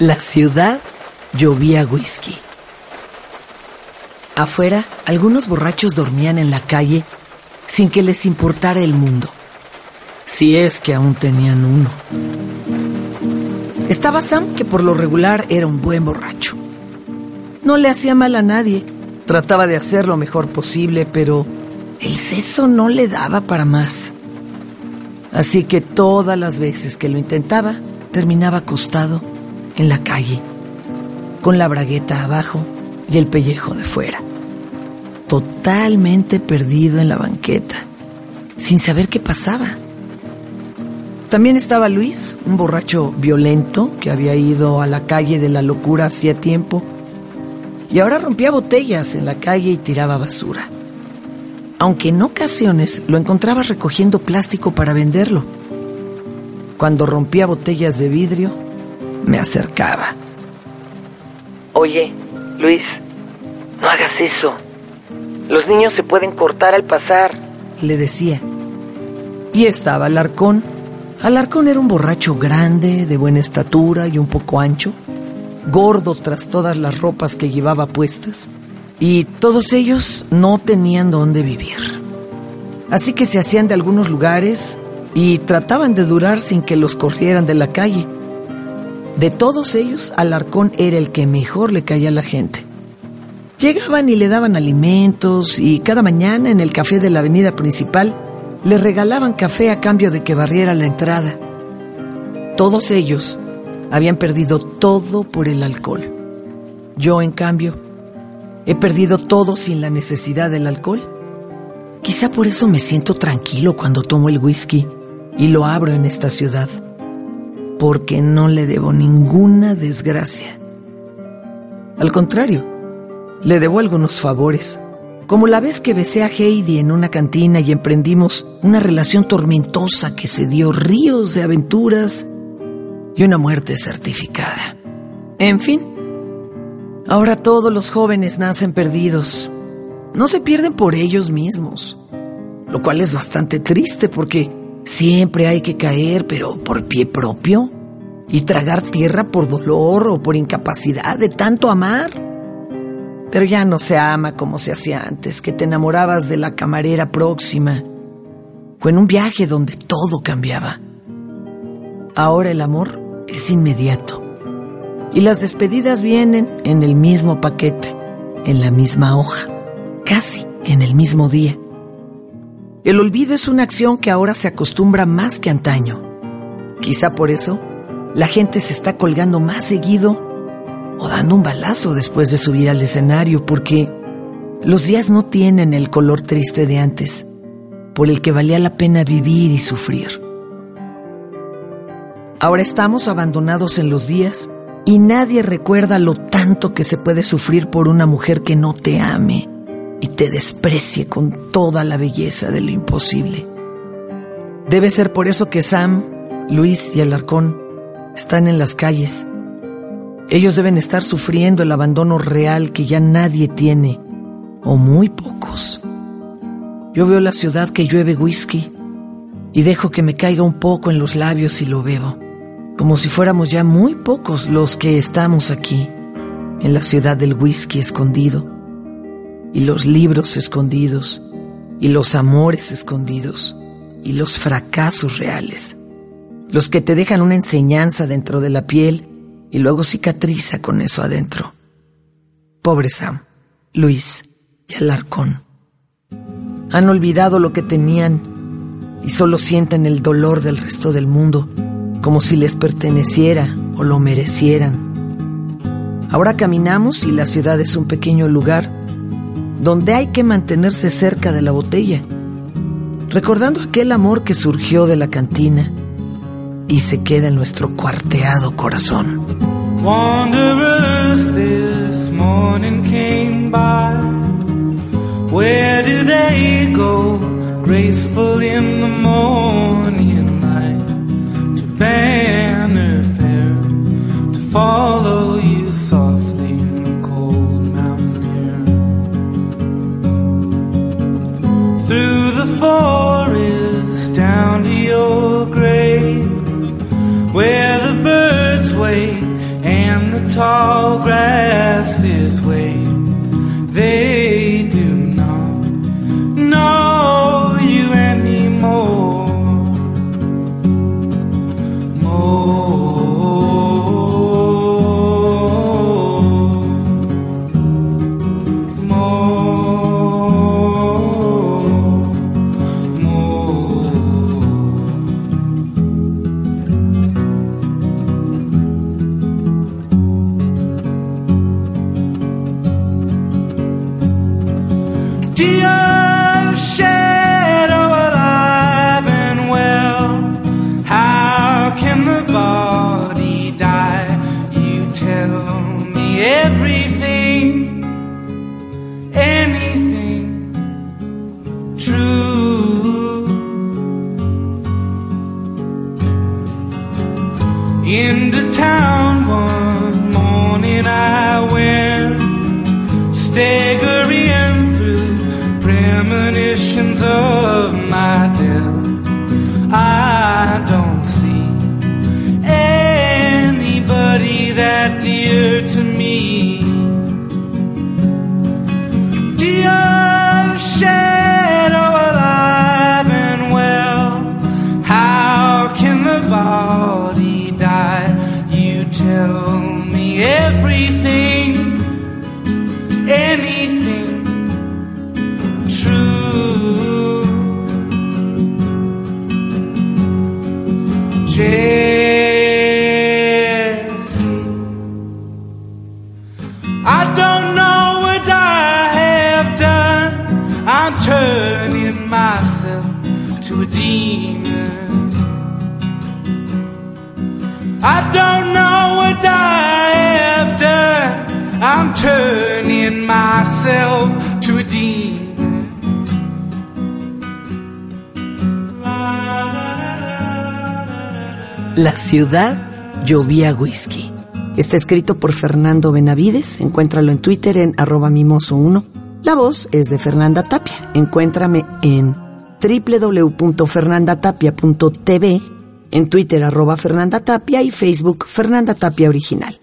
La ciudad llovía whisky. Afuera, algunos borrachos dormían en la calle sin que les importara el mundo. Si es que aún tenían uno. Estaba Sam, que por lo regular era un buen borracho. No le hacía mal a nadie. Trataba de hacer lo mejor posible, pero el seso no le daba para más. Así que todas las veces que lo intentaba, terminaba acostado en la calle, con la bragueta abajo y el pellejo de fuera, totalmente perdido en la banqueta, sin saber qué pasaba. También estaba Luis, un borracho violento que había ido a la calle de la locura hacía tiempo y ahora rompía botellas en la calle y tiraba basura. Aunque en ocasiones lo encontraba recogiendo plástico para venderlo. Cuando rompía botellas de vidrio, me acercaba. Oye, Luis, no hagas eso. Los niños se pueden cortar al pasar, le decía. Y estaba Alarcón. Alarcón era un borracho grande, de buena estatura y un poco ancho, gordo tras todas las ropas que llevaba puestas, y todos ellos no tenían dónde vivir. Así que se hacían de algunos lugares y trataban de durar sin que los corrieran de la calle. De todos ellos, Alarcón era el que mejor le caía a la gente. Llegaban y le daban alimentos y cada mañana en el café de la avenida principal le regalaban café a cambio de que barriera la entrada. Todos ellos habían perdido todo por el alcohol. Yo, en cambio, he perdido todo sin la necesidad del alcohol. Quizá por eso me siento tranquilo cuando tomo el whisky y lo abro en esta ciudad porque no le debo ninguna desgracia. Al contrario, le debo algunos favores, como la vez que besé a Heidi en una cantina y emprendimos una relación tormentosa que se dio ríos de aventuras y una muerte certificada. En fin, ahora todos los jóvenes nacen perdidos. No se pierden por ellos mismos, lo cual es bastante triste porque Siempre hay que caer, pero por pie propio, y tragar tierra por dolor o por incapacidad de tanto amar. Pero ya no se ama como se hacía antes, que te enamorabas de la camarera próxima, Fue en un viaje donde todo cambiaba. Ahora el amor es inmediato, y las despedidas vienen en el mismo paquete, en la misma hoja, casi en el mismo día. El olvido es una acción que ahora se acostumbra más que antaño. Quizá por eso la gente se está colgando más seguido o dando un balazo después de subir al escenario porque los días no tienen el color triste de antes, por el que valía la pena vivir y sufrir. Ahora estamos abandonados en los días y nadie recuerda lo tanto que se puede sufrir por una mujer que no te ame y te desprecie con toda la belleza de lo imposible. Debe ser por eso que Sam, Luis y Alarcón están en las calles. Ellos deben estar sufriendo el abandono real que ya nadie tiene, o muy pocos. Yo veo la ciudad que llueve whisky y dejo que me caiga un poco en los labios y lo bebo, como si fuéramos ya muy pocos los que estamos aquí, en la ciudad del whisky escondido y los libros escondidos, y los amores escondidos, y los fracasos reales, los que te dejan una enseñanza dentro de la piel y luego cicatriza con eso adentro. Pobre Sam, Luis y Alarcón. Han olvidado lo que tenían y solo sienten el dolor del resto del mundo, como si les perteneciera o lo merecieran. Ahora caminamos y la ciudad es un pequeño lugar donde hay que mantenerse cerca de la botella, recordando aquel amor que surgió de la cantina, y se queda en nuestro cuarteado corazón. Wanderers this morning came by. Where do they go? Graceful in the morning light to banner fair to follow you and the tall grasses wave. They do dear to me. Dear shadow alive and well, how can the body die? You tell me everything, don't know what I have done. I'm turning myself to a demon. I don't know what I have done. I'm turning myself to a demon. La ciudad llovía whisky. Está escrito por Fernando Benavides. Encuéntralo en Twitter en arroba mimoso1. La voz es de Fernanda Tapia. Encuéntrame en www.fernandatapia.tv, en Twitter arroba Fernanda Tapia y Facebook Fernanda Tapia Original.